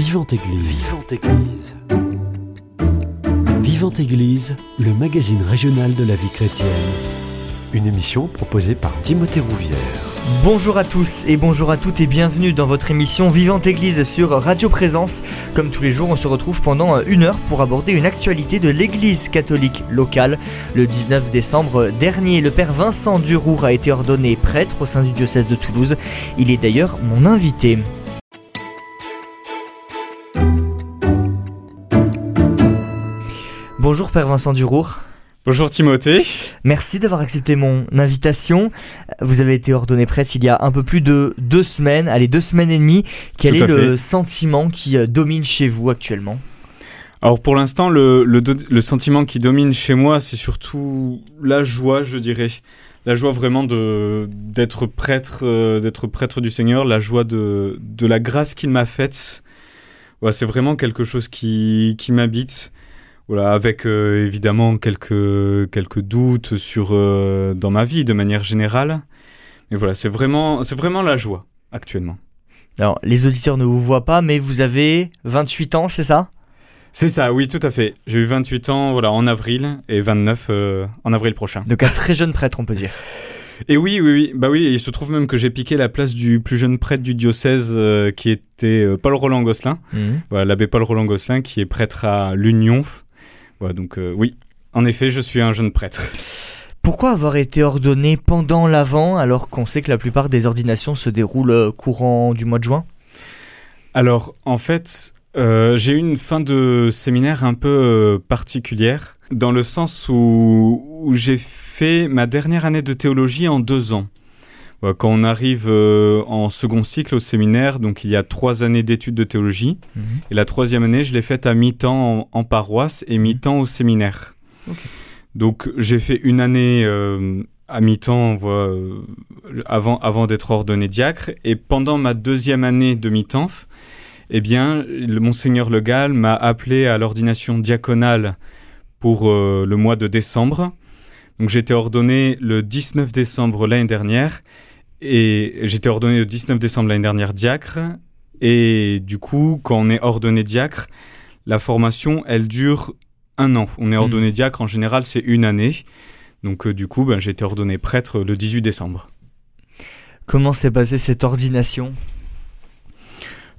Vivante Église. Vivante Église. Vivante Église, le magazine régional de la vie chrétienne. Une émission proposée par Timothée Rouvière. Bonjour à tous et bonjour à toutes et bienvenue dans votre émission Vivante Église sur Radio Présence. Comme tous les jours, on se retrouve pendant une heure pour aborder une actualité de l'Église catholique locale. Le 19 décembre dernier, le Père Vincent Durour a été ordonné prêtre au sein du diocèse de Toulouse. Il est d'ailleurs mon invité. Bonjour Père Vincent Durour. Bonjour Timothée. Merci d'avoir accepté mon invitation. Vous avez été ordonné prêtre il y a un peu plus de deux semaines, allez deux semaines et demie. Quel est le sentiment qui euh, domine chez vous actuellement? Alors pour l'instant, le, le, sentiment qui domine chez moi, c'est surtout la joie, je dirais. La joie vraiment de d'être prêtre, euh, d'être prêtre du Seigneur, la joie de, de la grâce qu'il m'a faite. Ouais, c'est vraiment quelque chose qui, qui m'habite. Voilà, avec euh, évidemment quelques, quelques doutes sur, euh, dans ma vie de manière générale. Mais voilà, c'est vraiment, c'est vraiment la joie actuellement. Alors, les auditeurs ne vous voient pas, mais vous avez 28 ans, c'est ça? C'est ça, oui, tout à fait. J'ai eu 28 ans voilà, en avril et 29 euh, en avril prochain. Donc un très jeune prêtre, on peut dire. Et oui, oui, oui. Bah oui, il se trouve même que j'ai piqué la place du plus jeune prêtre du diocèse qui était Paul Roland Gosselin. Mhm. Voilà, l'abbé Paul Roland Gosselin qui est prêtre à l'Union donc euh, oui, en effet, je suis un jeune prêtre. Pourquoi avoir été ordonné pendant l'Avent alors qu'on sait que la plupart des ordinations se déroulent euh, courant du mois de juin? Alors en fait, euh, j'ai eu une fin de séminaire un peu particulière dans le sens où, j'ai fait ma dernière année de théologie en deux ans. Quand on arrive en second cycle au séminaire, donc il y a trois années d'études de théologie, mhm. et la troisième année, je l'ai faite à mi-temps en, paroisse et mi-temps au séminaire. Donc j'ai fait une année euh, à mi-temps euh, avant, avant d'être ordonné diacre, et pendant ma deuxième année de mi-temps, eh bien, le monseigneur Le Gall m'a appelé à l'ordination diaconale pour euh, le mois de décembre. Donc été ordonné le 19 décembre l'année dernière et j'étais ordonné le 19 décembre l'année dernière diacre. Et du coup, quand on est ordonné diacre, la formation, elle dure un an. On est hmm. ordonné diacre, en général, c'est une année. Donc euh, du coup, ben, j'ai été ordonné prêtre le 18 décembre. Comment s'est passée cette ordination?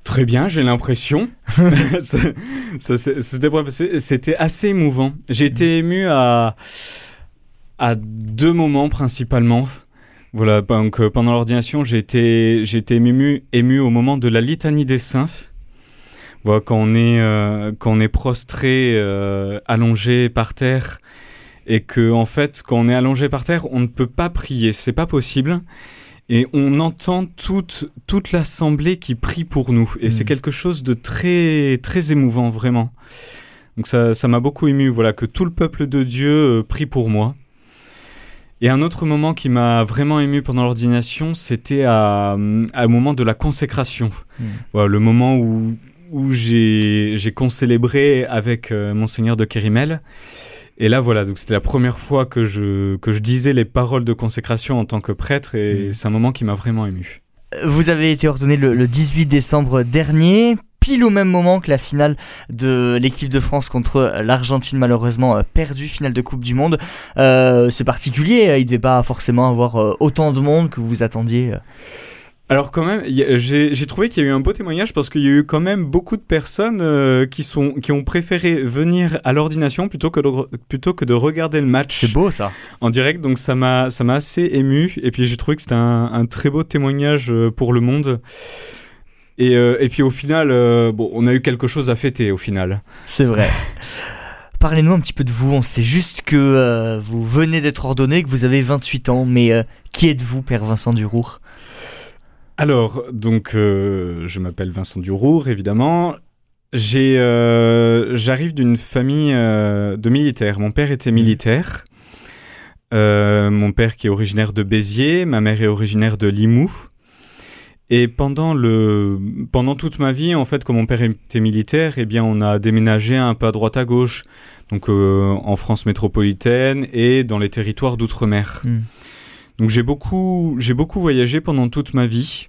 Très bien, j'ai l'impression. C'était assez émouvant. J'ai été ému à, à deux moments principalement. Voilà, donc euh, pendant l'ordination, j'ai été, ému, ému au moment de la litanie des saints. Voilà, quand on est, euh, quand on est prostré, euh, allongé par terre, et que en fait, quand on est allongé par terre, on ne peut pas prier, c'est pas possible. Et on entend toute, toute l'assemblée qui prie pour nous. Et c'est mm. quelque chose de très, très émouvant, vraiment. Donc ça, ça m'a beaucoup ému, voilà, que tout le peuple de Dieu prie pour moi. Et un autre moment qui m'a vraiment ému pendant l'ordination, c'était à, à, au moment de la consécration. Hmm. Voilà, le moment où, où j'ai concélébré avec euh, Monseigneur de Kérimel. Et là, voilà, donc c'était la première fois que je, que je disais les paroles de consécration en tant que prêtre, et hmm. c'est un moment qui m'a vraiment ému. Vous avez été ordonné le, le 18 décembre dernier pile au même moment que la finale de l'équipe de France contre l'Argentine, malheureusement euh, perdue, finale de Coupe du Monde. Euh, c'est particulier, euh, il ne devait pas forcément avoir autant de monde que vous attendiez. Alors quand même, j'ai trouvé qu'il y a eu un beau témoignage parce qu'il y a eu quand même beaucoup de personnes qui, sont, qui ont préféré venir à l'ordination plutôt, que de, plutôt que de regarder le match. C'est beau ça. En direct, donc ça m'a assez ému et puis j'ai trouvé que c'était un, un, très beau témoignage pour le monde. Euh, et, puis au final, euh, bon, on a eu quelque chose à fêter au final. C'est vrai. Parlez-nous un petit peu de vous. On sait juste que euh, vous venez d'être ordonné, que vous avez 28 ans. Mais qui êtes-vous, Père Vincent Durour? Alors, donc, je m'appelle Vincent Durour, évidemment. J'ai, j'arrive d'une famille de militaires. Mon père était militaire. mon père qui est originaire de Béziers, ma mère est originaire de Limoux. Et pendant, le, pendant toute ma vie, en fait, comme mon père était militaire, eh bien, on a déménagé un peu à droite à gauche, donc euh, en France métropolitaine et dans les territoires d'outre-mer. Hmm. Donc j'ai beaucoup, j'ai beaucoup voyagé pendant toute ma vie.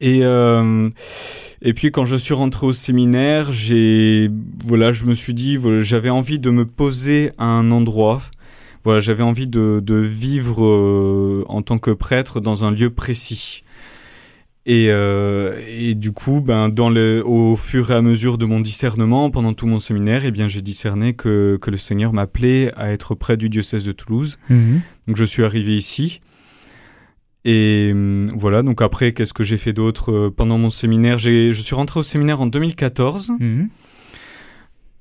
Et, euh, Et puis quand je suis rentré au séminaire, j'ai voilà, je me suis dit j'avais envie de me poser à un endroit. Voilà, j'avais envie de, de vivre euh, en tant que prêtre dans un lieu précis. Et, euh, et, du coup, ben, dans le, au fur et à mesure de mon discernement, pendant tout mon séminaire, eh bien, j'ai discerné que, que le Seigneur m'appelait à être près du diocèse de Toulouse. Mhm. Donc, je suis arrivé ici. Et hum, voilà, donc après, qu'est-ce que j'ai fait d'autre euh, pendant mon séminaire? Je suis rentré au séminaire en 2014. Mhm.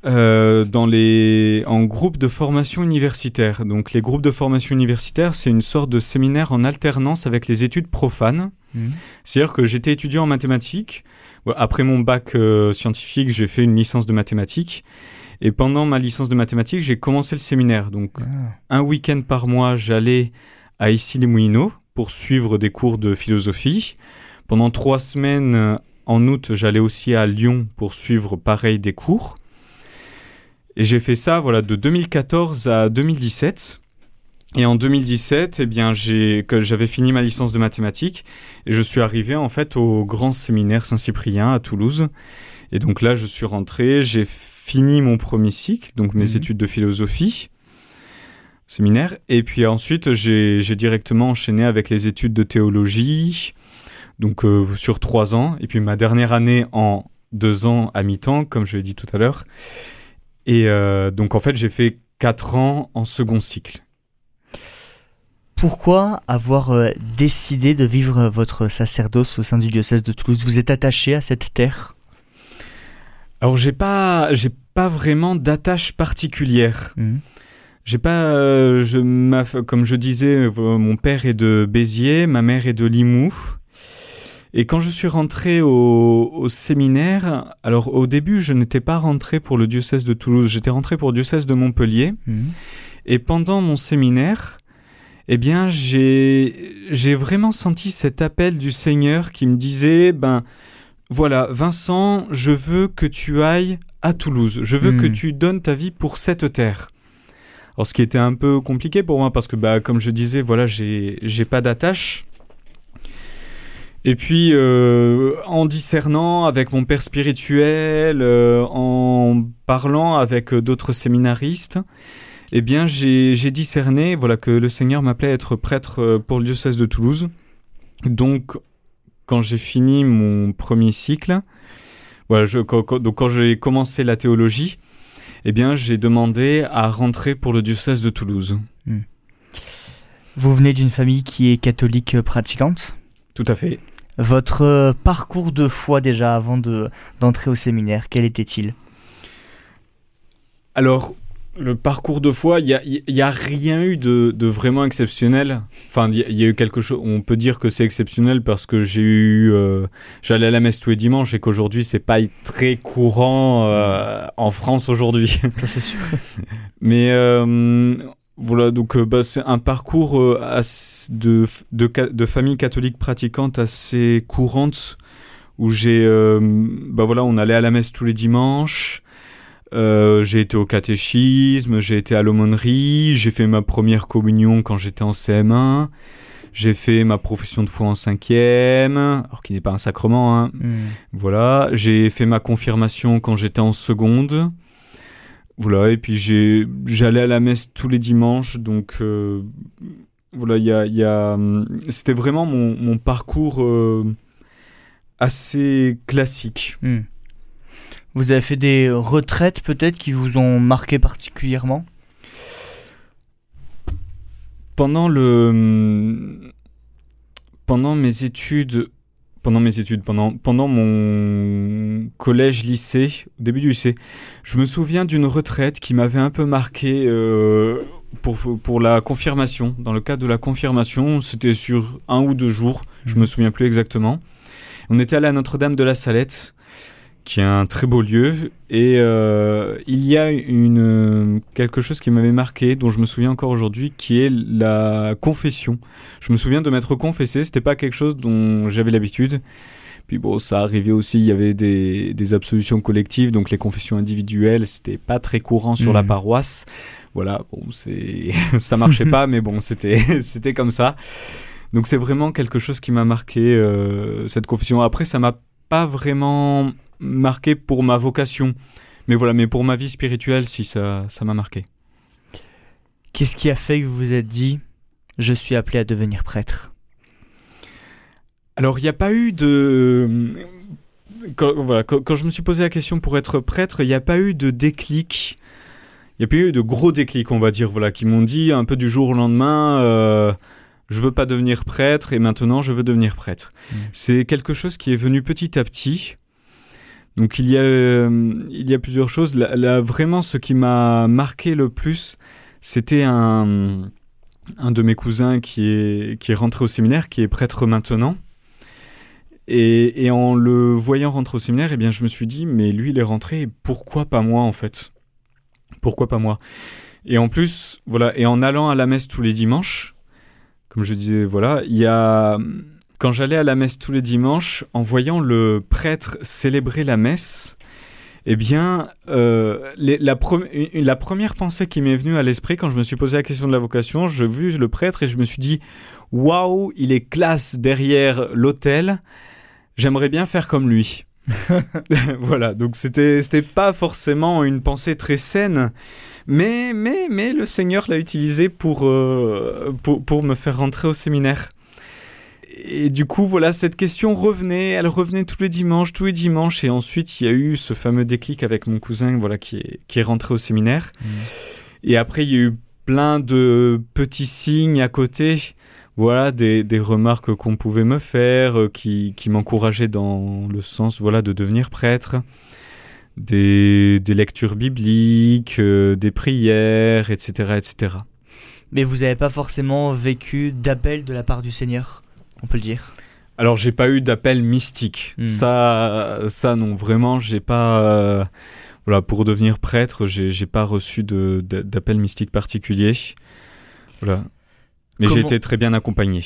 Euh, dans les, en groupe de formation universitaire. Donc les groupes de formation universitaire, c'est une sorte de séminaire en alternance avec les études profanes. Mhm. C'est-à-dire que j'étais étudiant en mathématiques. Après mon bac euh, scientifique, j'ai fait une licence de mathématiques. Et pendant ma licence de mathématiques, j'ai commencé le séminaire. Donc ah. un week-end par mois, j'allais à Issy-les-Moulineaux pour suivre des cours de philosophie. Pendant trois semaines, en août, j'allais aussi à Lyon pour suivre pareil des cours. Et j'ai fait ça voilà, de 2014 à 2017. Et en 2017, eh bien, j'avais fini ma licence de mathématiques et je suis arrivé en fait au grand séminaire Saint-Cyprien à Toulouse. Et donc là, je suis rentré, j'ai fini mon premier cycle, donc mes mhm. études de philosophie, séminaire. Et puis ensuite, j'ai, directement enchaîné avec les études de théologie, donc euh, sur trois ans. Et puis ma dernière année en deux ans à mi-temps, comme je l'ai dit tout à l'heure. Et euh, donc en fait, j'ai fait quatre ans en second cycle. Pourquoi avoir euh, décidé de vivre votre sacerdoce au sein du diocèse de Toulouse? Vous êtes attaché à cette terre? Alors j'ai pas, j'ai pas vraiment d'attache particulière. Mmh. J'ai pas, euh, je, comme je disais, euh, mon père est de Béziers, ma mère est de Limoux. Et quand je suis rentré au, au séminaire, alors au début, je n'étais pas rentré pour le diocèse de Toulouse, j'étais rentré pour le diocèse de Montpellier. Mmh. Et pendant mon séminaire, eh bien, j'ai vraiment senti cet appel du Seigneur qui me disait, ben voilà, Vincent, je veux que tu ailles à Toulouse, je veux que hmm. tu donnes ta vie pour cette terre. Alors, ce qui était un peu compliqué pour moi parce que, bah, comme je disais, voilà, j'ai pas d'attache. Et puis, euh, en discernant avec mon père spirituel, euh, en parlant avec d'autres séminaristes, eh bien, j'ai discerné voilà, que le Seigneur m'appelait à être prêtre euh, pour le diocèse de Toulouse. Donc, quand j'ai fini mon premier cycle, voilà, je, quand, donc quand j'ai commencé la théologie, eh bien, j'ai demandé à rentrer pour le diocèse de Toulouse. Hmm. Vous venez d'une famille qui est catholique pratiquante? Tout à fait. Votre parcours de foi déjà avant d'entrer au séminaire, quel était-il? Alors, le parcours de foi, il n'y a, a, rien eu de, vraiment exceptionnel. Enfin, il y, a eu quelque chose. On peut dire que c'est exceptionnel parce que j'ai eu. Euh, j'allais à la messe tous les dimanches et qu'aujourd'hui, c'est pas très courant euh, en France aujourd'hui. Ça, c'est sûr. Mais euh, voilà, donc bah, c'est un parcours de, de, de, famille catholique pratiquante assez courante où j'ai. bah voilà, on allait à la messe tous les dimanches. Euh, j'ai été au catéchisme, j'ai été à l'aumônerie, j'ai fait ma première communion quand j'étais en CM1, j'ai fait ma profession de foi en cinquième, alors qui n'est pas un sacrement, hein. Hmm. Voilà, j'ai fait ma confirmation quand j'étais en seconde. Voilà, et puis j'allais à la messe tous les dimanches, donc euh, voilà, il y a, y a c'était vraiment mon, mon parcours euh, assez classique. Hmm. Vous avez fait des retraites peut-être qui vous ont marqué particulièrement? Pendant le pendant mes études pendant mes études pendant pendant mon collège lycée au début du lycée je me souviens d'une retraite qui m'avait un peu marqué euh, pour, pour la confirmation dans le cadre de la confirmation c'était sur un ou deux jours je mmh. me souviens plus exactement on était allé à Notre-Dame de la Salette qui est un très beau lieu. Et euh, il y a une, quelque chose qui m'avait marqué, dont je me souviens encore aujourd'hui, qui est la confession. Je me souviens de m'être confessé, c'était pas quelque chose dont j'avais l'habitude. Puis bon, ça arrivait aussi, il y avait des, des absolutions collectives, donc les confessions individuelles, c'était pas très courant sur la mmh. paroisse. Voilà, bon, c'est, ça marchait pas, mais bon, c'était, c'était comme ça. Donc c'est vraiment quelque chose qui m'a marqué, euh, cette confession. Après, ça m'a pas vraiment marqué pour ma vocation. Mais voilà, mais pour ma vie spirituelle, si, ça ça m'a marqué. Qu'est-ce qui a fait que vous vous êtes dit je suis appelé à devenir prêtre? Alors, il n'y a pas eu de. Quand, voilà, quand, je me suis posé la question pour être prêtre, il n'y a pas eu de déclic. Il n'y a pas eu de gros déclic, on va dire, voilà, qui m'ont dit un peu du jour au lendemain. Euh, je veux pas devenir prêtre et maintenant je veux devenir prêtre. Mmh. C'est quelque chose qui est venu petit à petit. Donc il y a, euh, il y a plusieurs choses. Là, vraiment, ce qui m'a marqué le plus, c'était un, un de mes cousins qui est, qui est rentré au séminaire, qui est prêtre maintenant. Et, et, en le voyant rentrer au séminaire, eh bien, je me suis dit, mais lui, il est rentré, pourquoi pas moi, en fait? Pourquoi pas moi? Et en plus, voilà, et en allant à la messe tous les dimanches, comme je disais, voilà, il y a quand j'allais à la messe tous les dimanches, en voyant le prêtre célébrer la messe, eh bien, euh, la, première pensée qui m'est venue à l'esprit quand je me suis posé la question de la vocation, je vu le prêtre et je me suis dit, waouh, il est classe derrière l'autel, j'aimerais bien faire comme lui. voilà, donc c'était c'était pas forcément une pensée très saine, mais mais mais le Seigneur l'a utilisé pour, euh, pour pour me faire rentrer au séminaire et du coup, voilà, cette question revenait, elle revenait tous les dimanches, tous les dimanches, et ensuite il y a eu ce fameux déclic avec mon cousin, voilà, qui est, qui est rentré au séminaire. Mmh. Et après, il y a eu plein de petits signes à côté, voilà, des, des remarques qu'on pouvait me faire, euh, qui, qui m'encourageaient dans le sens, voilà, de devenir prêtre. Des, des lectures bibliques, euh, des prières, etc., etc. Mais vous n'avez pas forcément vécu d'appel de la part du Seigneur? On peut le dire alors j'ai pas eu d'appel mystique. Hmm. Ça, ça non, vraiment, j'ai pas. Euh, voilà, pour devenir prêtre, j'ai pas reçu d'appel mystique particulier. Voilà. Mais j'ai été très bien accompagné.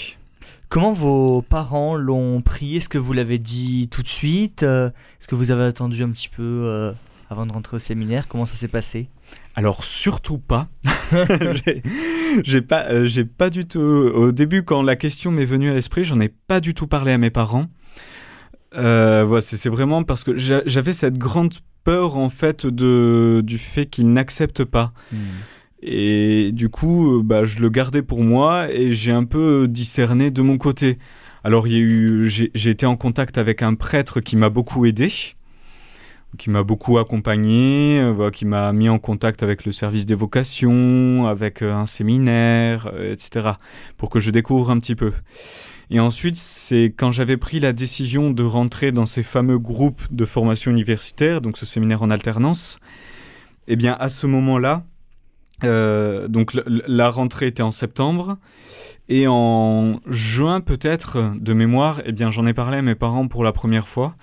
Comment vos parents l'ont pris? Est-ce que vous l'avez dit tout de suite? Euh, Est-ce que vous avez attendu un petit peu euh, avant de rentrer au séminaire? Comment ça s'est passé? Alors surtout pas. j'ai pas, euh, j'ai pas du tout. Au début, quand la question m'est venue à l'esprit, j'en ai pas du tout parlé à mes parents. Euh, c'est vraiment parce que j'avais cette grande peur en fait de du fait qu'ils n'acceptent pas. Hmm. Et du coup, euh, bah, je le gardais pour moi et j'ai un peu discerné de mon côté. Alors, il y a eu, j'ai été en contact avec un prêtre qui m'a beaucoup aidé qui m'a beaucoup accompagné, euh, qui m'a mis en contact avec le service des vocations, avec euh, un séminaire, euh, etc., pour que je découvre un petit peu. Et ensuite, c'est quand j'avais pris la décision de rentrer dans ces fameux groupes de formation universitaire, donc ce séminaire en alternance, eh bien, à ce moment-là, donc la rentrée était en septembre, et en juin peut-être de mémoire, eh bien, j'en ai parlé à mes parents pour la première fois.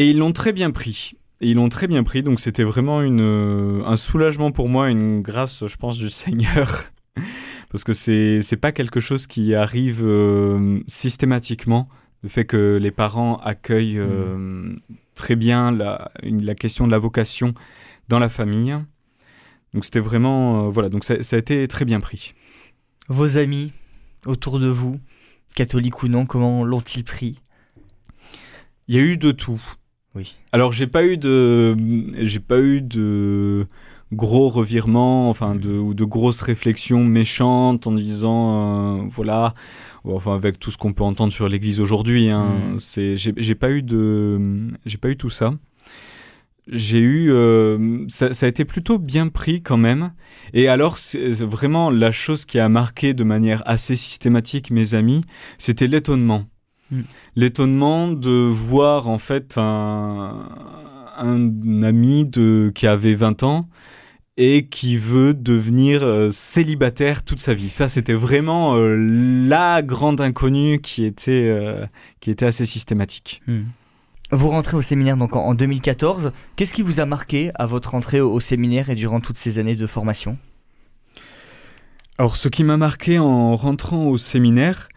Et ils l'ont très bien pris. Et ils l'ont très bien pris, donc c'était vraiment une, euh, un soulagement pour moi, une grâce, je pense, du Seigneur. Parce que c'est, c'est pas quelque chose qui arrive euh, systématiquement. Le fait que les parents accueillent euh, mm. très bien la, la question de la vocation dans la famille. Donc c'était vraiment. voilà, donc ça, ça, a été très bien pris. Vos amis autour de vous, catholiques ou non, comment l'ont-ils pris? Il y a eu de tout. Oui. Alors j'ai pas eu de j'ai pas eu de gros revirements, enfin de ou de grosses réflexions méchantes en disant euh, voilà, enfin avec tout ce qu'on peut entendre sur l'Église aujourd'hui, hein, mm. c'est j'ai pas eu de j'ai pas eu tout ça. J'ai eu euh, ça, ça, a été plutôt bien pris quand même. Et alors c'est vraiment la chose qui a marqué de manière assez systématique mes amis, c'était l'étonnement. Mm. L'étonnement de voir en fait un, un ami de, qui avait 20 ans et qui veut devenir euh, célibataire toute sa vie. Ça, c'était vraiment euh, la grande inconnue qui était, euh, qui était assez systématique. Mm. Vous rentrez au séminaire donc en, 2014. Qu'est-ce qui vous a marqué à votre entrée au séminaire et durant toutes ces années de formation? Alors, ce qui m'a marqué en rentrant au séminaire,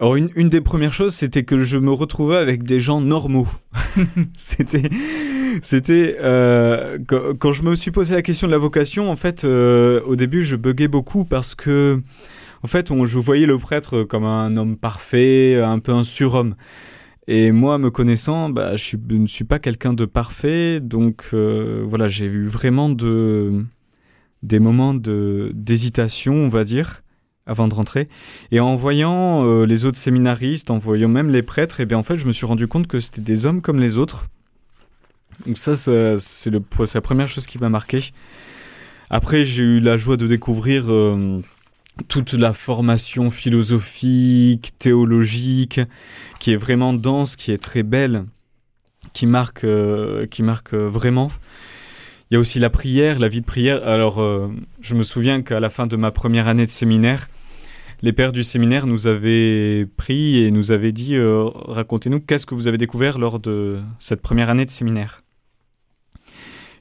alors une, une, des premières choses, c'était que je me retrouvais avec des gens normaux. c'était, c'était euh, quand, quand, je me suis posé la question de la vocation, en fait, euh, au début, je buguais beaucoup parce que, en fait, on, je voyais le prêtre comme un homme parfait, un peu un surhomme. Et moi, me connaissant, bah, je, ne suis pas quelqu'un de parfait, donc euh, voilà, j'ai eu vraiment de, des moments d'hésitation, on va dire, avant de rentrer. Et en voyant euh, les autres séminaristes, en voyant même les prêtres, et eh bien en fait, je me suis rendu compte que c'était des hommes comme les autres. Donc ça, c'est la première chose qui m'a marqué. Après, j'ai eu la joie de découvrir euh, toute la formation philosophique, théologique, qui est vraiment dense, qui est très belle, qui marque, euh, qui marque vraiment. Il y a aussi la prière, la vie de prière. Alors, je me souviens qu'à la fin de ma première année de séminaire, les pères du séminaire nous avaient pris et nous avaient dit racontez-nous qu'est-ce que vous avez découvert lors de cette première année de séminaire?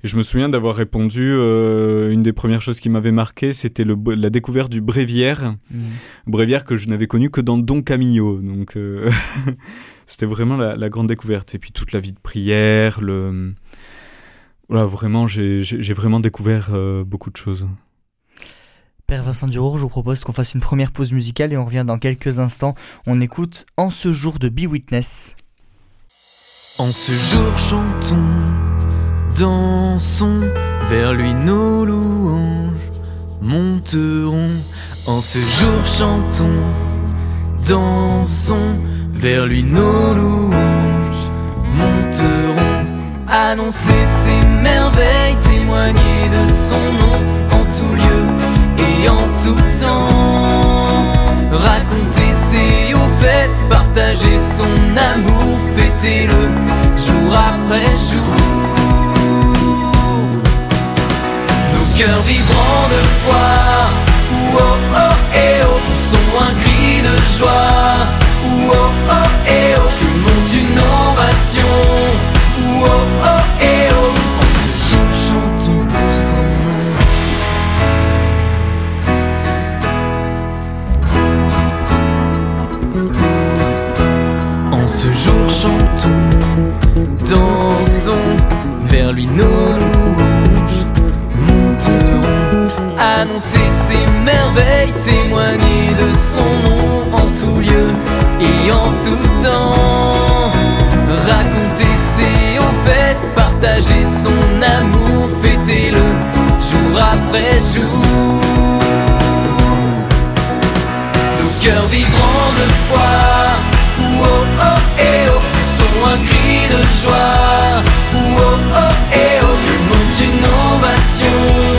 Et je me souviens d'avoir répondu, euh, une des premières choses qui m'avait marqué, c'était la découverte du bréviaire. Mmh. Bréviaire que je n'avais connu que dans Don Camillo. Donc, euh, c'était vraiment la, grande découverte. Et puis toute la vie de prière, le... Voilà, vraiment, j'ai vraiment découvert euh, beaucoup de choses. Père Vincent Durour, je vous propose qu'on fasse une première pause musicale et on revient dans quelques instants. On écoute En ce jour de Be Witness. En ce jour, chantons dansons, vers lui nos louanges monteront. En ce jour chantons, dansons, vers lui nos louanges monteront. Annoncer ses merveilles, témoigner de son nom en tout lieu en tout temps. Raconter ses hauts faits, partager son amour, fêter-le jour après jour. cœur vibrant de foi. Oh oh et oh, sont un cri de joie. Oh oh et oh, que monte une ovation. Oh oh dansons vers lui nos annoncer ses merveilles, témoigner de son nom en tout lieu et en tout temps. Raconter ses hauts faits, partager son amour, fêter-le jour après jour. Nos cœurs vibrants de foi, joie, oh oh oh, que monte une ovation.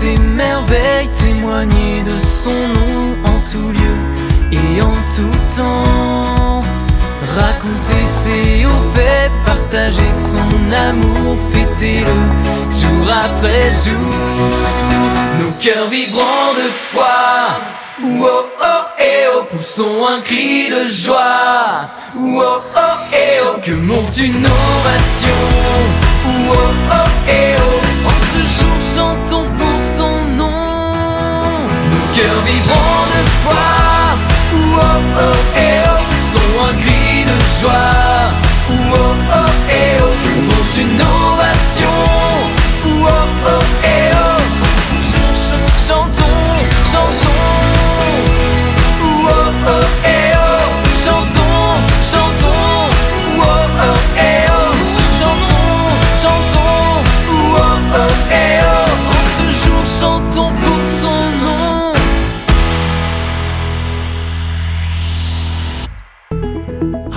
ses merveilles, témoigner de son nom en tout lieu et en tout temps. Raconter ses partager son amour, jour après jour. Nos cœurs vibrants de foi, oh oh et oh, poussons un cri de joie. Oh oh et oh, que monte une ovation. Oh oh et oh, en ce jour chantons cœur vibrant de foi. Oh oh et oh, sont un cri de joie.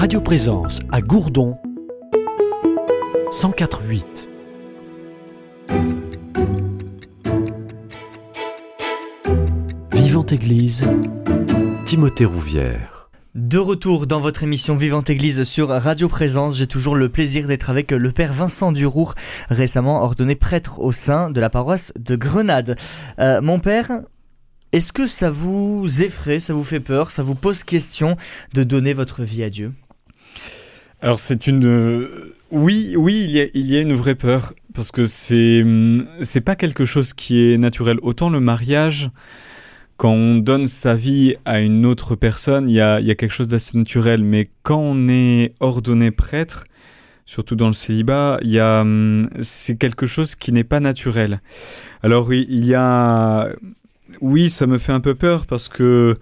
Radio Présence à Gourdon 1048. Vivante Église, Timothée Rouvière. De retour dans votre émission Vivante Église sur Radio Présence, j'ai toujours le plaisir d'être avec le Père Vincent Durour, récemment ordonné prêtre au sein de la paroisse de Grenade. Euh, mon Père, est-ce que ça vous effraie, ça vous fait peur, ça vous pose question de donner votre vie à Dieu? Alors c'est une... Euh, oui, oui, il y, a, il y a une vraie peur, parce que c'est hum, c'est pas quelque chose qui est naturel. Autant le mariage, quand on donne sa vie à une autre personne, il y a, y a quelque chose d'assez naturel, mais quand on est ordonné prêtre, surtout dans le célibat, y a, hum, c'est quelque chose qui n'est pas naturel. Alors il y a, oui, ça me fait un peu peur parce que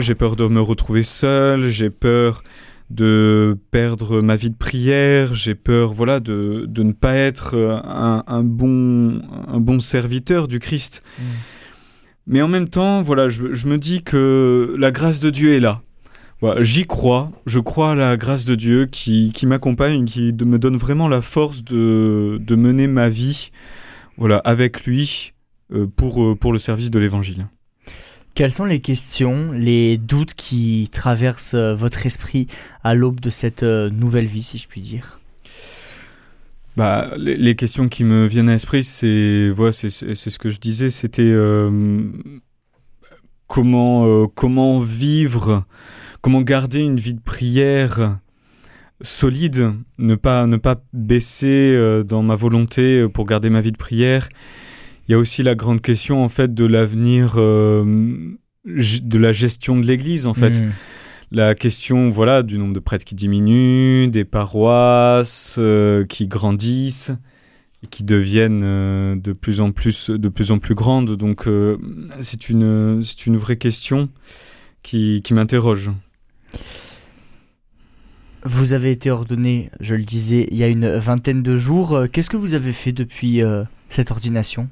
j'ai peur de me retrouver seul, j'ai peur de perdre ma vie de prière, j'ai peur voilà de, de, ne pas être un, bon, un bon serviteur du Christ. Mm. Mais en même temps, voilà, je, je, me dis que la grâce de Dieu est là. Voilà, J'y crois, je crois à la grâce de Dieu qui, qui m'accompagne, qui me donne vraiment la force de, de mener ma vie voilà, avec lui euh, pour, euh, pour le service de l'Évangile. Quelles sont les questions, les doutes qui traversent euh, votre esprit à l'aube de cette euh, nouvelle vie, si je puis dire? Bah, les, questions qui me viennent à l'esprit, c'est voilà, c'est ce que je disais, c'était euh, comment comment vivre, comment garder une vie de prière solide, ne pas ne pas baisser dans ma volonté pour garder ma vie de prière il y a aussi la grande question en fait de l'avenir euh, de la gestion de l'Église en fait. Hmm. La question voilà du nombre de prêtres qui diminue, des paroisses euh, qui grandissent et qui deviennent euh, de plus en plus de plus en plus grandes. Donc c'est une c'est une vraie question qui, qui m'interroge. Vous avez été ordonné, je le disais, il y a une vingtaine de jours. Qu'est-ce que vous avez fait depuis cette ordination?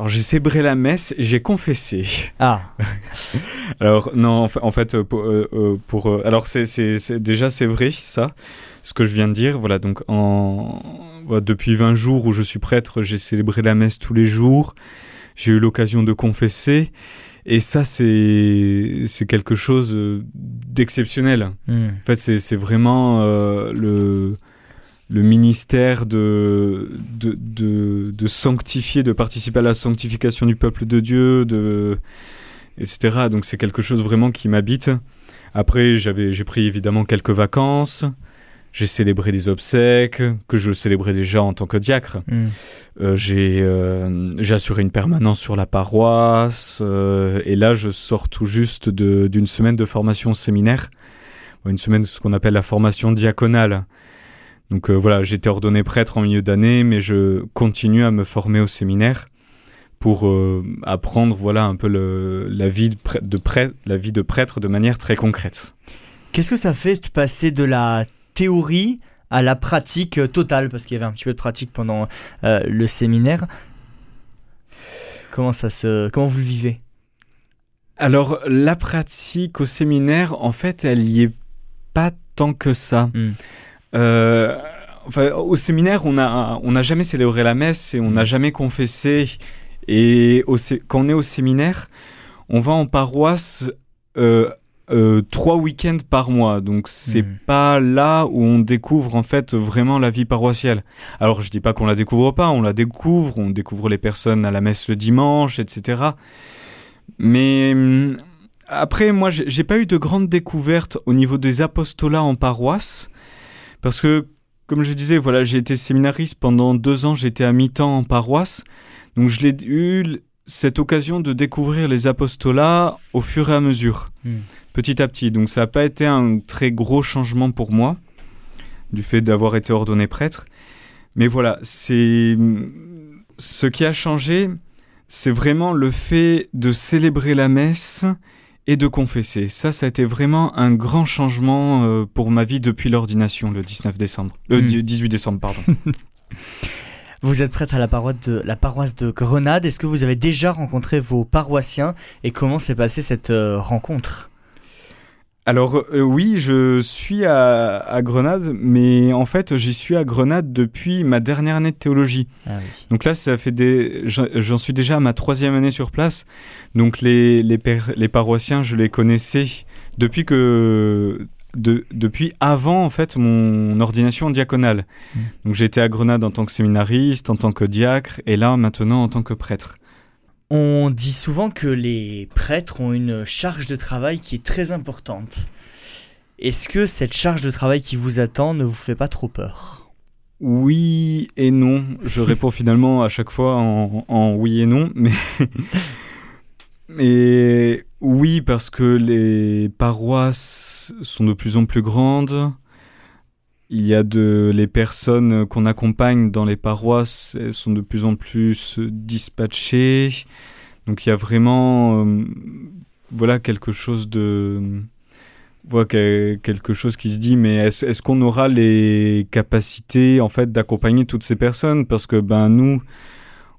Alors j'ai célébré la messe j'ai confessé. Ah. alors non, en fait, euh, pour, euh, euh, pour alors c'est déjà c'est vrai ça, ce que je viens de dire. Voilà donc en depuis 20 jours où je suis prêtre, j'ai célébré la messe tous les jours. J'ai eu l'occasion de confesser. Et ça, c'est c'est quelque chose d'exceptionnel. Hmm. En fait, c'est vraiment le le ministère de de, de, sanctifier, de participer à la sanctification du peuple de Dieu, de, etc. Donc c'est quelque chose vraiment qui m'habite. Après, j'avais, j'ai pris évidemment quelques vacances. J'ai célébré des obsèques que je célébrais déjà en tant que diacre. Hmm. Euh, j'ai, euh, j'ai assuré une permanence sur la paroisse. Euh, et là, je sors tout juste d'une semaine de formation séminaire. Une semaine de ce qu'on appelle la formation diaconale. Donc euh, voilà, j'étais ordonné prêtre en milieu d'année, mais je continue à me former au séminaire pour euh, apprendre voilà un peu la vie de, prêtre, la vie de prêtre de manière très concrète. Qu'est-ce que ça fait de passer de la théorie à la pratique euh, totale? Parce qu'il y avait un petit peu de pratique pendant le séminaire. Comment ça se comment vous le vivez? Alors la pratique au séminaire en fait, elle y est pas tant que ça. Hmm. Euh, enfin, au séminaire, on n'a on a jamais célébré la messe et on n'a mm. jamais confessé. Et quand on est au séminaire, on va en paroisse euh, euh, trois week-ends par mois. Donc c'est mm. pas là où on découvre en fait vraiment la vie paroissiale. Alors je dis pas qu'on la découvre pas, on la découvre, on découvre les personnes à la messe le dimanche, etc. Mais hum, après, moi, j'ai pas eu de grandes découvertes au niveau des apostolats en paroisse. Parce que, comme je disais, voilà, j'ai été séminariste pendant deux ans, j'étais à mi-temps en paroisse. Donc je l'ai eu cette occasion de découvrir les apostolats au fur et à mesure, hmm. petit à petit. Donc ça n'a pas été un très gros changement pour moi, du fait d'avoir été ordonné prêtre. Mais voilà, c'est ce qui a changé, c'est vraiment le fait de célébrer la messe et de confesser. Ça, ça a été vraiment un grand changement euh, pour ma vie depuis l'ordination, le 19 décembre. Le 18 hmm. décembre, pardon. Vous êtes prêtre à la paroisse de, la paroisse de Grenade. Est-ce que vous avez déjà rencontré vos paroissiens? Et comment s'est passée cette euh, rencontre? Alors euh, oui, je suis à, Grenade, mais en fait j'y suis à Grenade depuis ma dernière année de théologie. Ah donc là, ça fait des, j'en suis déjà à ma troisième année sur place. Donc les les, les paroissiens, je les connaissais depuis que de, depuis avant en fait mon ordination diaconale. Mmh. Donc été à Grenade en tant que séminariste, en tant que diacre, et là maintenant en tant que prêtre. On dit souvent que les prêtres ont une charge de travail qui est très importante. Est-ce que cette charge de travail qui vous attend ne vous fait pas trop peur? Oui et non. Je réponds finalement à chaque fois en, oui et non, mais... mais oui parce que les paroisses sont de plus en plus grandes. Il y a de les personnes qu'on accompagne dans les paroisses elles sont de plus en plus dispatchées. Donc il y a vraiment euh, voilà quelque chose de voilà, quelque chose qui se dit mais est-ce est qu'on aura les capacités en fait d'accompagner toutes ces personnes? Parce que ben nous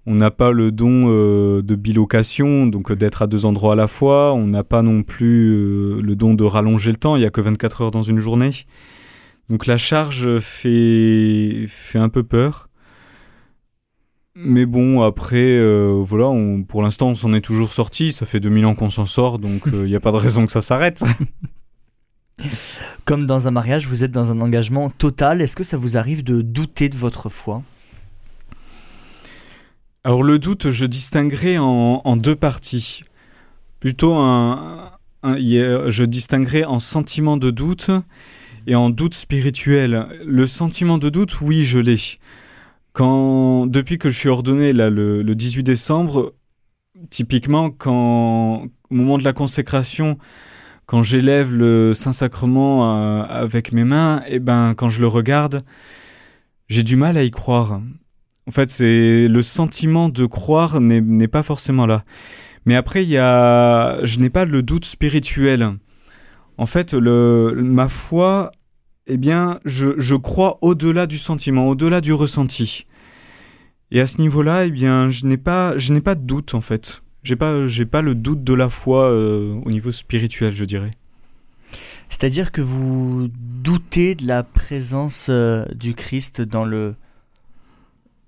on n'a pas le don euh, de bilocation, donc d'être à deux endroits à la fois. On n'a pas non plus euh, le don de rallonger le temps. Il n'y a que 24 heures dans une journée. Donc la charge fait, fait un peu peur. Mais bon, après, euh, voilà, on, pour l'instant, on s'en est toujours sorti. Ça fait 2000 ans qu'on s'en sort, donc il n'y a pas de raison que ça s'arrête. Comme dans un mariage, vous êtes dans un engagement total. Est-ce que ça vous arrive de douter de votre foi? Alors le doute, je distinguerai en, deux parties. Plutôt un, je distinguerai en sentiment de doute et en doute spirituel. Le sentiment de doute, oui, je l'ai. Quand, depuis que je suis ordonné là, le, 18 décembre, typiquement, quand, au moment de la consécration, quand j'élève le Saint-Sacrement euh, avec mes mains, et eh ben, quand je le regarde, j'ai du mal à y croire. En fait, c'est le sentiment de croire n'est pas forcément là. Mais après, il y a, je n'ai pas le doute spirituel. En fait, le, ma foi, eh bien, je, crois au-delà du sentiment, au-delà du ressenti. Et à ce niveau-là, eh bien, je n'ai pas, je n'ai pas de doute en fait. J'ai pas, j'ai pas le doute de la foi euh, au niveau spirituel, je dirais. C'est-à-dire que vous doutez de la présence euh, du Christ dans le,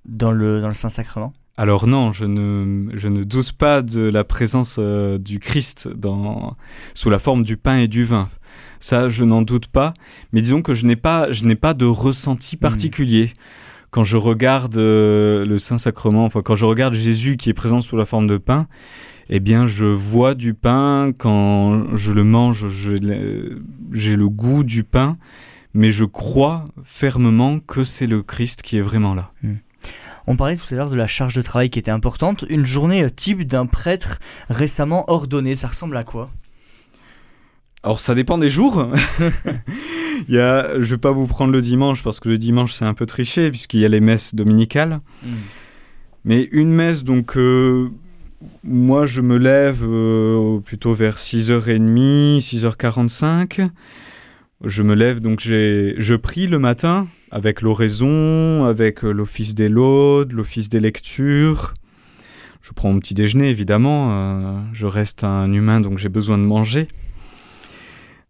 dans le, dans le Saint-Sacrement? Alors non, je ne, je ne doute pas de la présence euh, du Christ dans, sous la forme du pain et du vin. Ça, je n'en doute pas. Mais disons que je n'ai pas, je n'ai pas de ressenti hmm. particulier. Quand je regarde euh, le Saint-Sacrement, enfin quand je regarde Jésus qui est présent sous la forme de pain, eh bien je vois du pain quand je le mange, j'ai le goût du pain, mais je crois fermement que c'est le Christ qui est vraiment là. Hmm. On parlait tout à l'heure de la charge de travail qui était importante. Une journée type d'un prêtre récemment ordonné, ça ressemble à quoi? Alors ça dépend des jours. il y a, je vais pas vous prendre le dimanche parce que le dimanche c'est un peu triché puisqu'il y a les messes dominicales. Hmm. Mais une messe donc euh, moi je me lève euh, plutôt vers 6h30, 6h45. Je me lève donc j'ai je prie le matin avec l'oraison, avec euh, l'office des laudes, l'office des lectures. Je prends mon petit déjeuner, évidemment. Euh, je reste un humain, donc j'ai besoin de manger.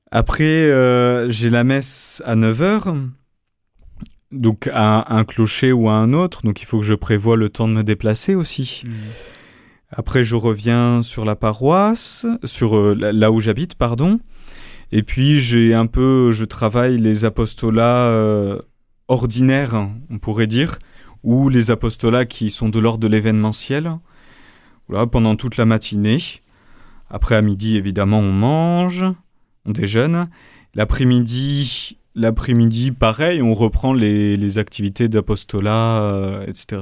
Après, euh, j'ai la messe à 9h, donc à un clocher ou à un autre, donc il faut que je prévoie le temps de me déplacer aussi. Mmh. Après, je reviens sur la paroisse, sur là où j'habite, pardon. Et puis, j'ai un peu, je travaille les apostolats ordinaires, on pourrait dire, ou les apostolats qui sont de l'ordre de l'événementiel. Voilà, pendant toute la matinée. Après, à midi, évidemment, on mange, on déjeune. L'après-midi, l'après-midi, pareil, on reprend les, activités d'apostolat, euh, etc.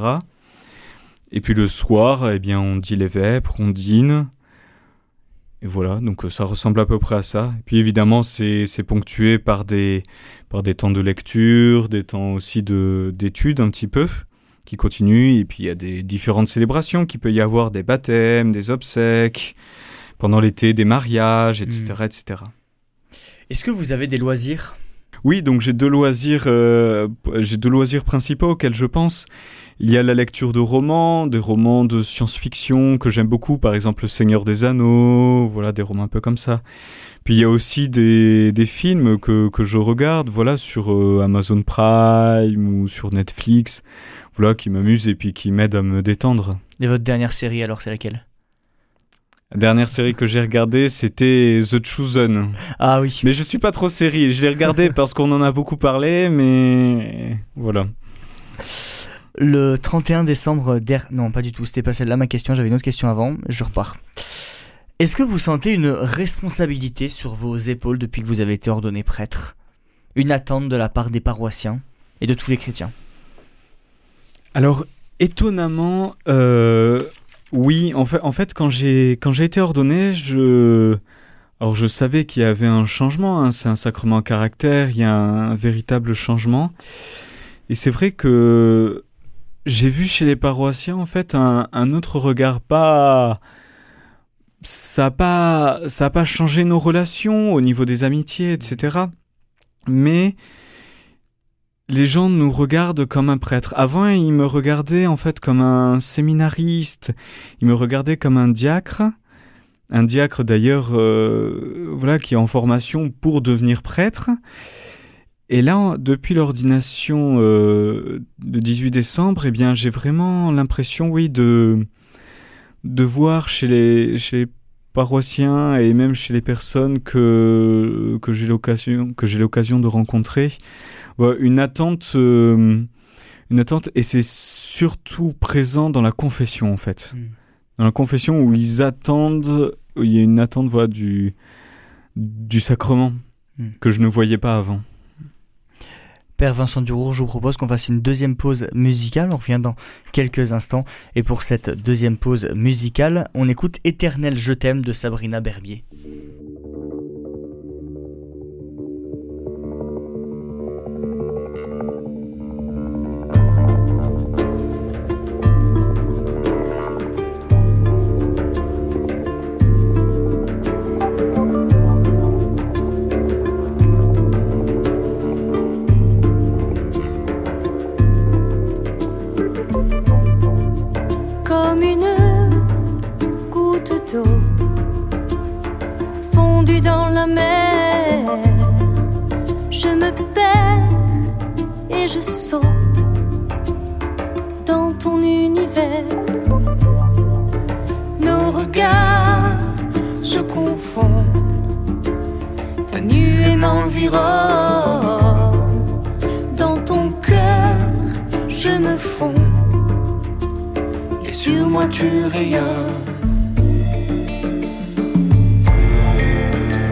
Et puis le soir, eh bien, on dit les vêpres, on dîne. Et voilà, donc euh, ça ressemble à peu près à ça. Et puis évidemment, c'est ponctué par des, par des temps de lecture, des temps aussi d'études un petit peu, qui continuent. Et puis il y a des différentes célébrations qui peut y avoir, des baptêmes, des obsèques, pendant l'été, des mariages, etc. Hmm. etc. Est-ce que vous avez des loisirs? Oui, donc j'ai deux loisirs, euh, j'ai deux loisirs principaux auxquels je pense. Il y a la lecture de romans, des romans de science-fiction que j'aime beaucoup, par exemple Le Seigneur des Anneaux, voilà, des romans un peu comme ça. Puis il y a aussi des, des films que, que je regarde, voilà, sur euh, Amazon Prime ou sur Netflix, voilà, qui m'amusent et puis qui m'aident à me détendre. Et votre dernière série, alors, c'est laquelle? La dernière série que j'ai regardée, c'était The Chosen. Ah oui. Mais je suis pas trop série. Je l'ai regardée parce qu'on en a beaucoup parlé, mais voilà. Le 31 décembre dernier. Non, pas du tout, c'était pas celle-là ma question, j'avais une autre question avant, je repars. Est-ce que vous sentez une responsabilité sur vos épaules depuis que vous avez été ordonné prêtre? Une attente de la part des paroissiens et de tous les chrétiens? Alors, étonnamment, euh, oui, en fait, quand j'ai été ordonné, je Alors je savais qu'il y avait un changement, hein, c'est un sacrement caractère, il y a un, véritable changement. Et c'est vrai que j'ai vu chez les paroissiens en fait un, autre regard, pas ça n'a pas ça a pas changé nos relations au niveau des amitiés, etc. Mais les gens nous regardent comme un prêtre. Avant, ils me regardaient en fait comme un séminariste, ils me regardaient comme un diacre un diacre d'ailleurs, euh, voilà, qui est en formation pour devenir prêtre. Et là, depuis l'ordination euh, de 18 décembre, eh bien, j'ai vraiment l'impression, oui, de de voir chez les chez paroissiens et même chez les personnes que que j'ai l'occasion que j'ai l'occasion de rencontrer, une attente, euh, une attente, et c'est surtout présent dans la confession en fait. Hmm. Dans la confession où ils attendent il y a une attente voilà, du, du sacrement hmm. que je ne voyais pas avant. Vincent Durour, je vous propose qu'on fasse une deuxième pause musicale. On revient dans quelques instants. Et pour cette deuxième pause musicale, on écoute Éternel Je t'aime de Sabrina Berbier. Dans ton cœur, je me fonds. Et sur moi, tu rayonnes.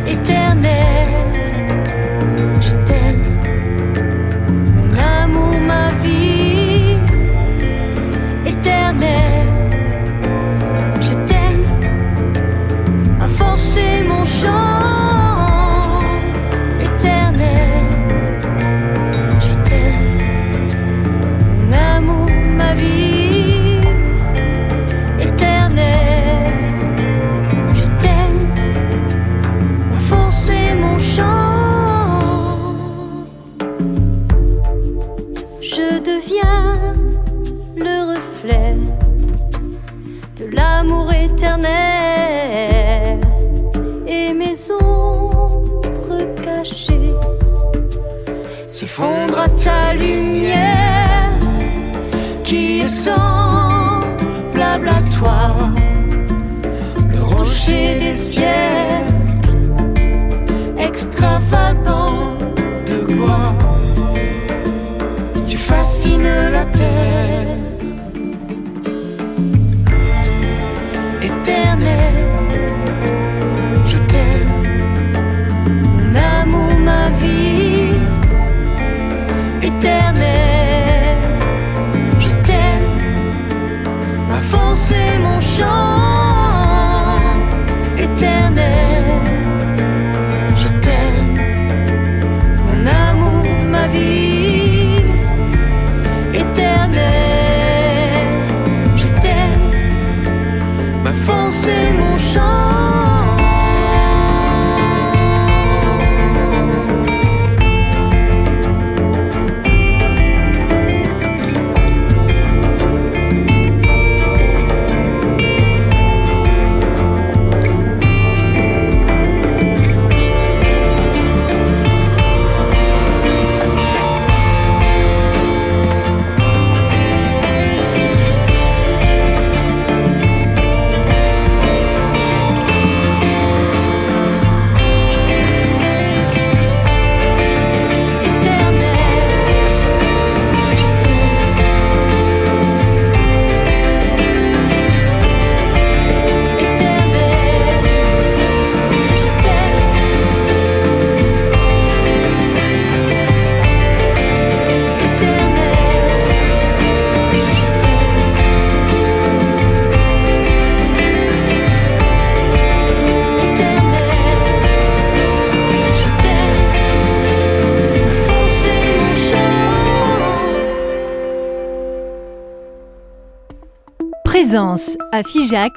Éternel, je t'aime. Mon amour, ma vie. Éternel. ta lumière qui est semblable à toi, le rocher des ciels, extravagant de gloire, tu fascines la terre. Je t'aime, ma force et mon chant. À Figeac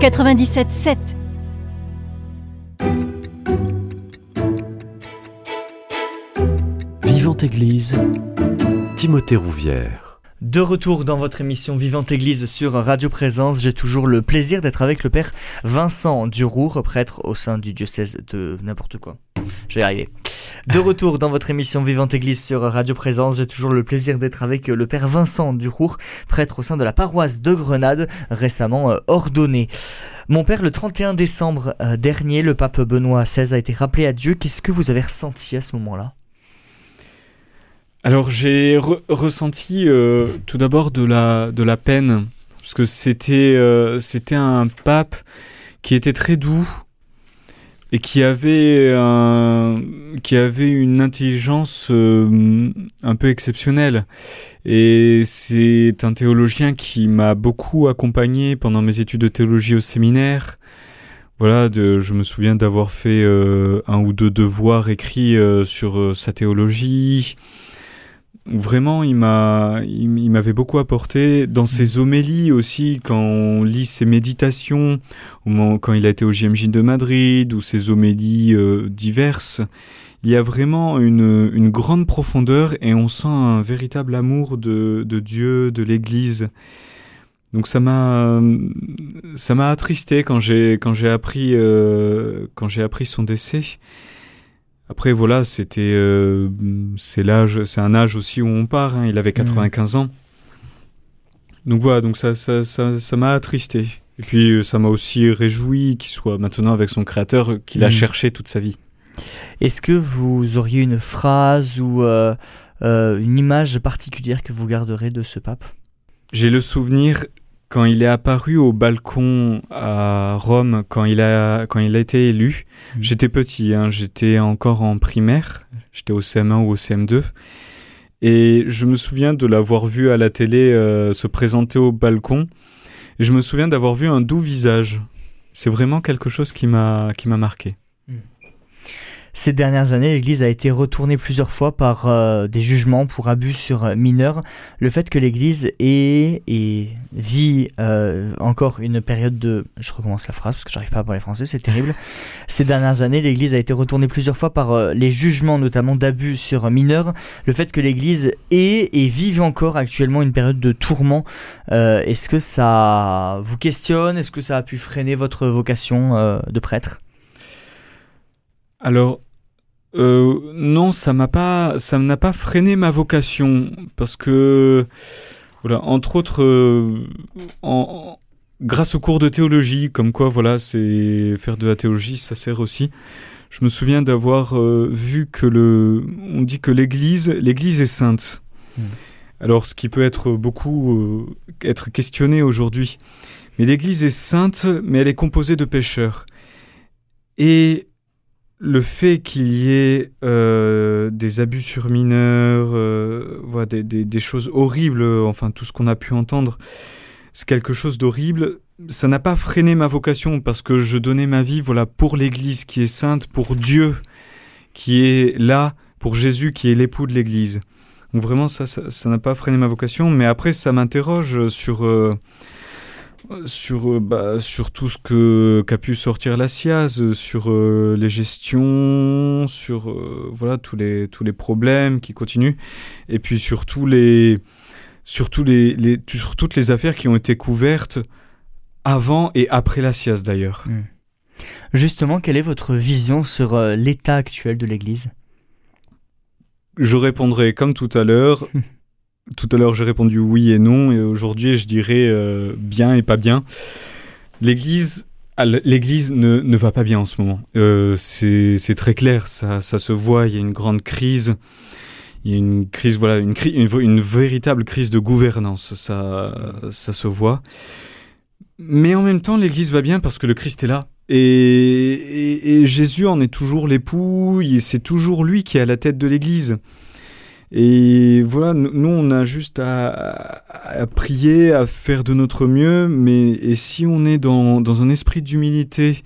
97.7. Vivante Église, Timothée Rouvière. De retour dans votre émission Vivante Église sur Radio Présence, j'ai toujours le plaisir d'être avec le père Vincent Durour, prêtre au sein du diocèse de n'importe quoi. J'ai arrivé. De retour dans votre émission Vivante Église sur Radio Présence, j'ai toujours le plaisir d'être avec le père Vincent Durour, prêtre au sein de la paroisse de Grenade, récemment euh, ordonné. Mon père, le 31 décembre euh, dernier, le pape Benoît XVI a été rappelé à Dieu. Qu'est-ce que vous avez ressenti à ce moment-là? Alors j'ai re- ressenti euh, tout d'abord de la, de la peine, parce que c'était c'était un pape qui était très doux et qui avait, un- qui avait une intelligence euh, un peu exceptionnelle. Et c'est un théologien qui m'a beaucoup accompagné pendant mes études de théologie au séminaire. Voilà, je me souviens d'avoir fait euh, un ou deux devoirs écrits euh, sur euh, sa théologie. Vraiment, il m'a, il, il m'avait beaucoup apporté dans ses homélies aussi, quand on lit ses méditations, au moment- quand il a été au JMJ de Madrid ou ses homélies euh, diverses. Il y a vraiment une, une grande profondeur et on sent un véritable amour de, de Dieu, de l'Église. Donc ça m'a, ça m'a attristé quand j'ai quand j'ai appris euh, quand j'ai appris son décès. Après voilà, c'était euh, c'est l'âge, c'est un âge aussi où on part. hein, il avait 95 ans. Donc voilà, donc ça ça ça ça m'a attristé. Et puis euh, ça m'a aussi réjoui qu'il soit maintenant avec son créateur euh, qu'il a Mhm. cherché toute sa vie. Est-ce que vous auriez une phrase ou euh, euh, une image particulière que vous garderez de ce pape? J'ai le souvenir quand il est apparu au balcon à Rome, quand il a, quand il a été élu. Mhm. J'étais petit, hein, j'étais encore en primaire, j'étais au CM1 ou au CM2. Et je me souviens de l'avoir vu à la télé euh, se présenter au balcon. Et je me souviens d'avoir vu un doux visage. C'est vraiment quelque chose qui m'a qui m'a marqué. Ces dernières années, l'Église a été retournée plusieurs fois par euh, des jugements pour abus sur euh, mineurs. Le fait que l'Église ait et vit euh, encore une période de... Je recommence la phrase parce que j'arrive pas à parler français, c'est terrible. Ces dernières années, l'Église a été retournée plusieurs fois par les jugements, notamment d'abus sur mineurs. Le fait que l'Église ait et vive encore actuellement une période de tourment, est-ce que ça vous questionne? Est-ce que ça a pu freiner votre vocation de prêtre? Alors, euh, non, ça m'a pas, ça n'a pas freiné ma vocation parce que, voilà, entre autres, euh, en, en- grâce aux cours de théologie, comme quoi, voilà, c'est faire de la théologie, ça sert aussi. Je me souviens d'avoir euh, vu que le, on dit que l'Église, l'Église est sainte. Mm. Alors, ce qui peut être beaucoup être questionné aujourd'hui, mais l'Église est sainte, mais elle est composée de pécheurs. Et le fait qu'il y ait euh, des abus sur mineurs, euh, des, choses horribles, enfin tout ce qu'on a pu entendre, c'est quelque chose d'horrible. Ça n'a pas freiné ma vocation parce que je donnais ma vie voilà, pour l'Église qui est sainte, pour Dieu qui est là, pour Jésus qui est l'époux de l'Église. Donc vraiment ça n'a pas freiné ma vocation, mais après ça m'interroge sur... euh, sur, euh, bah, sur tout ce que qu'a pu sortir la SIAZ, sur euh, les gestions, sur euh, voilà tous les tous les problèmes qui continuent, et puis sur tous les sur tous les, les sur toutes les affaires qui ont été couvertes avant et après la SIAZ d'ailleurs. Justement, quelle est votre vision sur euh, l'état actuel de l'Église? Je répondrai comme tout à l'heure. tout à l'heure j'ai répondu oui et non, et aujourd'hui je dirais euh, bien et pas bien. L'Église L'Église ne, ne va pas bien en ce moment. Euh, c'est très clair, ça, ça se voit. Il y a une grande crise. Il y a une crise, voilà, une, une, véritable crise de gouvernance. Ça, ça se voit. Mais en même temps, l'Église va bien parce que le Christ est là. Et, et- Jésus en est toujours l'époux. C'est toujours lui qui est à la tête de l'Église. Et voilà, nous, on a juste à, à- à prier, à faire de notre mieux, mais et si on est dans, dans un esprit d'humilité,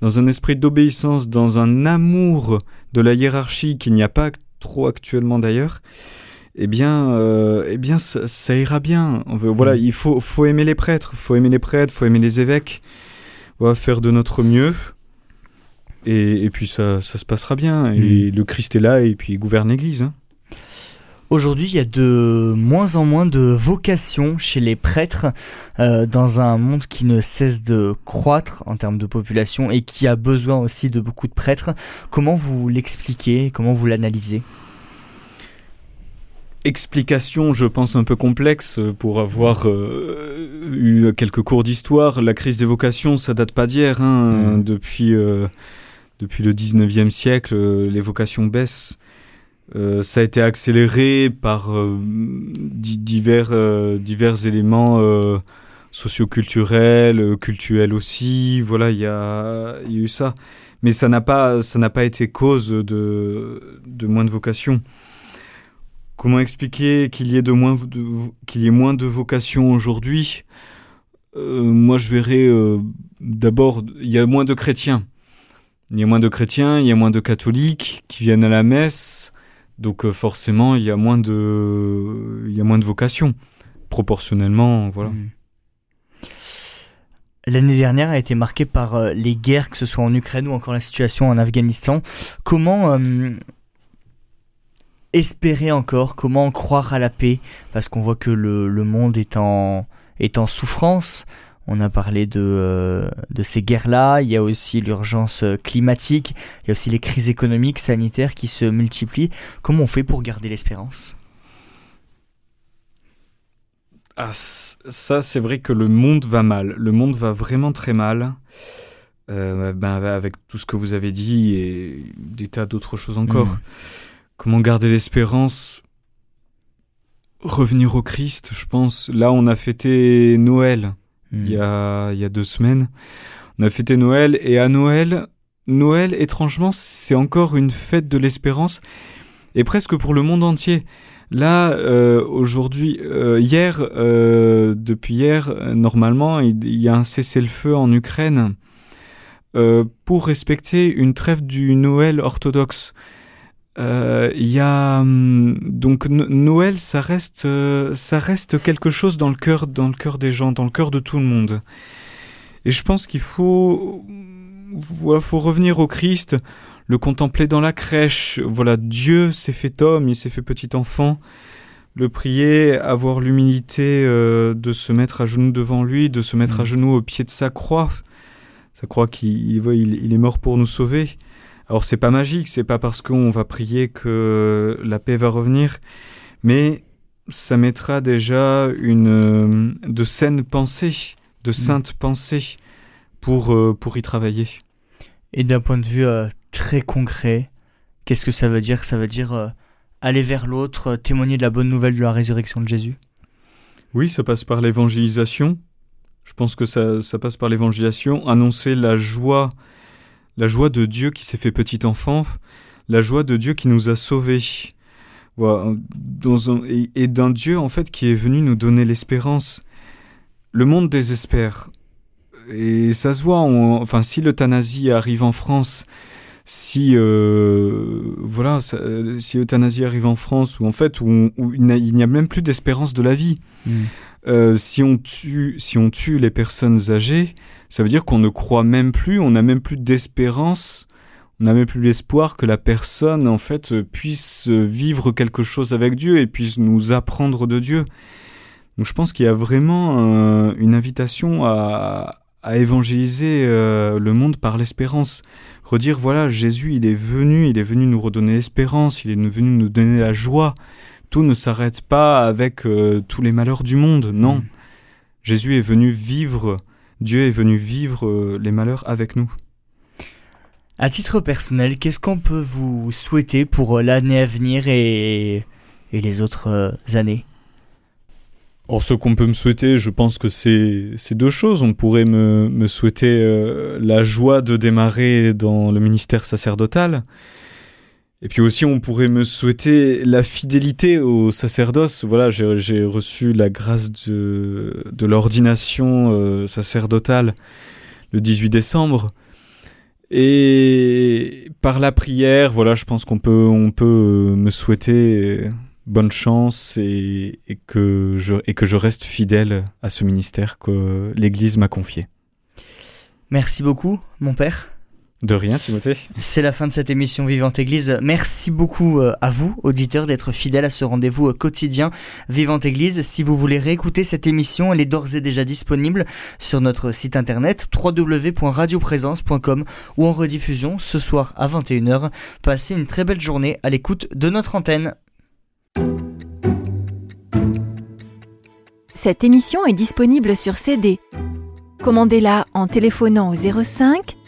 dans un esprit d'obéissance, dans un amour de la hiérarchie qu'il n'y a pas trop actuellement d'ailleurs, eh bien, euh, eh bien ça, ira bien. Voilà, mm. il faut, faut aimer les prêtres, faut aimer les prêtres, faut aimer les évêques. On va faire de notre mieux. Et, puis ça, ça, se passera bien. Et mm. le Christ est là et puis il gouverne l'Église. Hein. Aujourd'hui, il y a de moins en moins de vocations chez les prêtres euh, dans un monde qui ne cesse de croître en termes de population et qui a besoin aussi de beaucoup de prêtres. Comment vous l'expliquez? Comment vous l'analysez? Explication, je pense, un peu complexe pour avoir euh, eu quelques cours d'histoire. La crise des vocations, ça date pas d'hier. Hein. Mmh. Depuis, euh, depuis le 19e siècle, les vocations baissent. Euh, ça a été accéléré par euh, divers, euh, divers éléments socioculturels, culturels aussi. Voilà, il y a, eu ça. Mais ça n'a pas, pas été cause de, de moins de vocations. Comment expliquer qu'il y ait de moins qu'il y ait moins de vocations aujourd'hui? Moi, je verrais d'abord, il y a moins de chrétiens. Il y a moins de chrétiens, il y a moins de catholiques qui viennent à la messe. Donc euh, forcément, il y a moins de, vocation. Proportionnellement, voilà. Hmm. L'année dernière a été marquée par euh, les guerres, que ce soit en Ukraine ou encore la situation en Afghanistan. Comment euh, espérer encore? Comment croire à la paix? Parce qu'on voit que le, monde est est en souffrance. On a parlé de, euh, de ces guerres-là, il y a aussi l'urgence euh, climatique, il y a aussi les crises économiques, sanitaires qui se multiplient. Comment on fait pour garder l'espérance? Ah, ça, c'est vrai que le monde va mal. Le monde va vraiment très mal. Euh, ben, avec tout ce que vous avez dit et des tas d'autres choses encore. Mm. Comment garder l'espérance? Revenir au Christ, je pense. Là, on a fêté Noël il, y hmm. a, il y a deux semaines. On a fêté Noël et à Noël, Noël, étrangement, c'est encore une fête de l'espérance et presque pour le monde entier. Là, euh, aujourd'hui, euh, hier, euh, depuis hier, normalement, il, y a un cessez-le-feu en Ukraine pour respecter une trêve du Noël orthodoxe. Euh, il y a hum, donc Noël, ça reste, euh, ça reste quelque chose dans le cœur, dans le cœur des gens, dans le cœur de tout le monde. Et je pense qu'il faut, voilà, faut revenir au Christ, le contempler dans la crèche. Voilà, Dieu s'est fait homme, il s'est fait petit enfant. Le prier, avoir l'humilité euh, de se mettre à genoux devant lui, de se mettre à mmh. genoux au pied de sa croix. Sa croix qu'il il est mort pour nous sauver. Alors c'est pas magique, c'est pas parce qu'on va prier que la paix va revenir, mais ça mettra déjà une euh, de saines pensées, de mm. saintes pensées pour, euh, pour y travailler. Et d'un point de vue euh, très concret, qu'est-ce que ça veut dire? Ça veut dire aller vers l'autre, témoigner de la bonne nouvelle de la résurrection de Jésus? Oui, ça passe par l'évangélisation. Je pense que ça, ça passe par l'évangélisation, annoncer la joie la joie de Dieu qui s'est fait petit enfant, la joie de Dieu qui nous a sauvés. et, d'un Dieu en fait qui est venu nous donner l'espérance. Le monde désespère. Et ça se voit, enfin si l'euthanasie arrive en France, si euh, voilà, si l'euthanasie arrive en France, où en fait où, il n'y a, même plus d'espérance de la vie. Mm. Euh, si on tue, si on tue les personnes âgées, ça veut dire qu'on ne croit même plus, on n'a même plus d'espérance, on n'a même plus l'espoir que la personne, en fait, puisse vivre quelque chose avec Dieu et puisse nous apprendre de Dieu. Donc je pense qu'il y a vraiment euh, une invitation à, évangéliser euh, le monde par l'espérance. Redire, voilà, Jésus, il est venu, il est venu nous redonner l'espérance, il est venu nous donner la joie. Tout ne s'arrête pas avec euh, tous les malheurs du monde, non. Mm. Jésus est venu vivre Dieu est venu vivre euh, les malheurs avec nous. À titre personnel, qu'est-ce qu'on peut vous souhaiter pour euh, l'année à venir et, les autres années? Or, ce qu'on peut me souhaiter, je pense que c'est deux choses. On pourrait me, souhaiter la joie de démarrer dans le ministère sacerdotal, et puis aussi, on pourrait me souhaiter la fidélité au sacerdoce. Voilà, j'ai reçu la grâce de, l'ordination euh, sacerdotale le 18 décembre. Et par la prière, voilà, je pense qu'on peut, on peut me souhaiter bonne chance et que je reste fidèle à ce ministère que l'Église m'a confié. Merci beaucoup, mon père. De rien, Timothée. C'est la fin de cette émission Vivante Église. Merci beaucoup euh, à vous, auditeurs, d'être fidèles à ce rendez-vous euh, quotidien Vivante Église. Si vous voulez réécouter cette émission, elle est d'ores et déjà disponible sur notre site internet www.radioprésence.com ou en rediffusion ce soir à 21h. Passez une très belle journée à l'écoute de notre antenne. Cette émission est disponible sur CD. Commandez-la en téléphonant au 05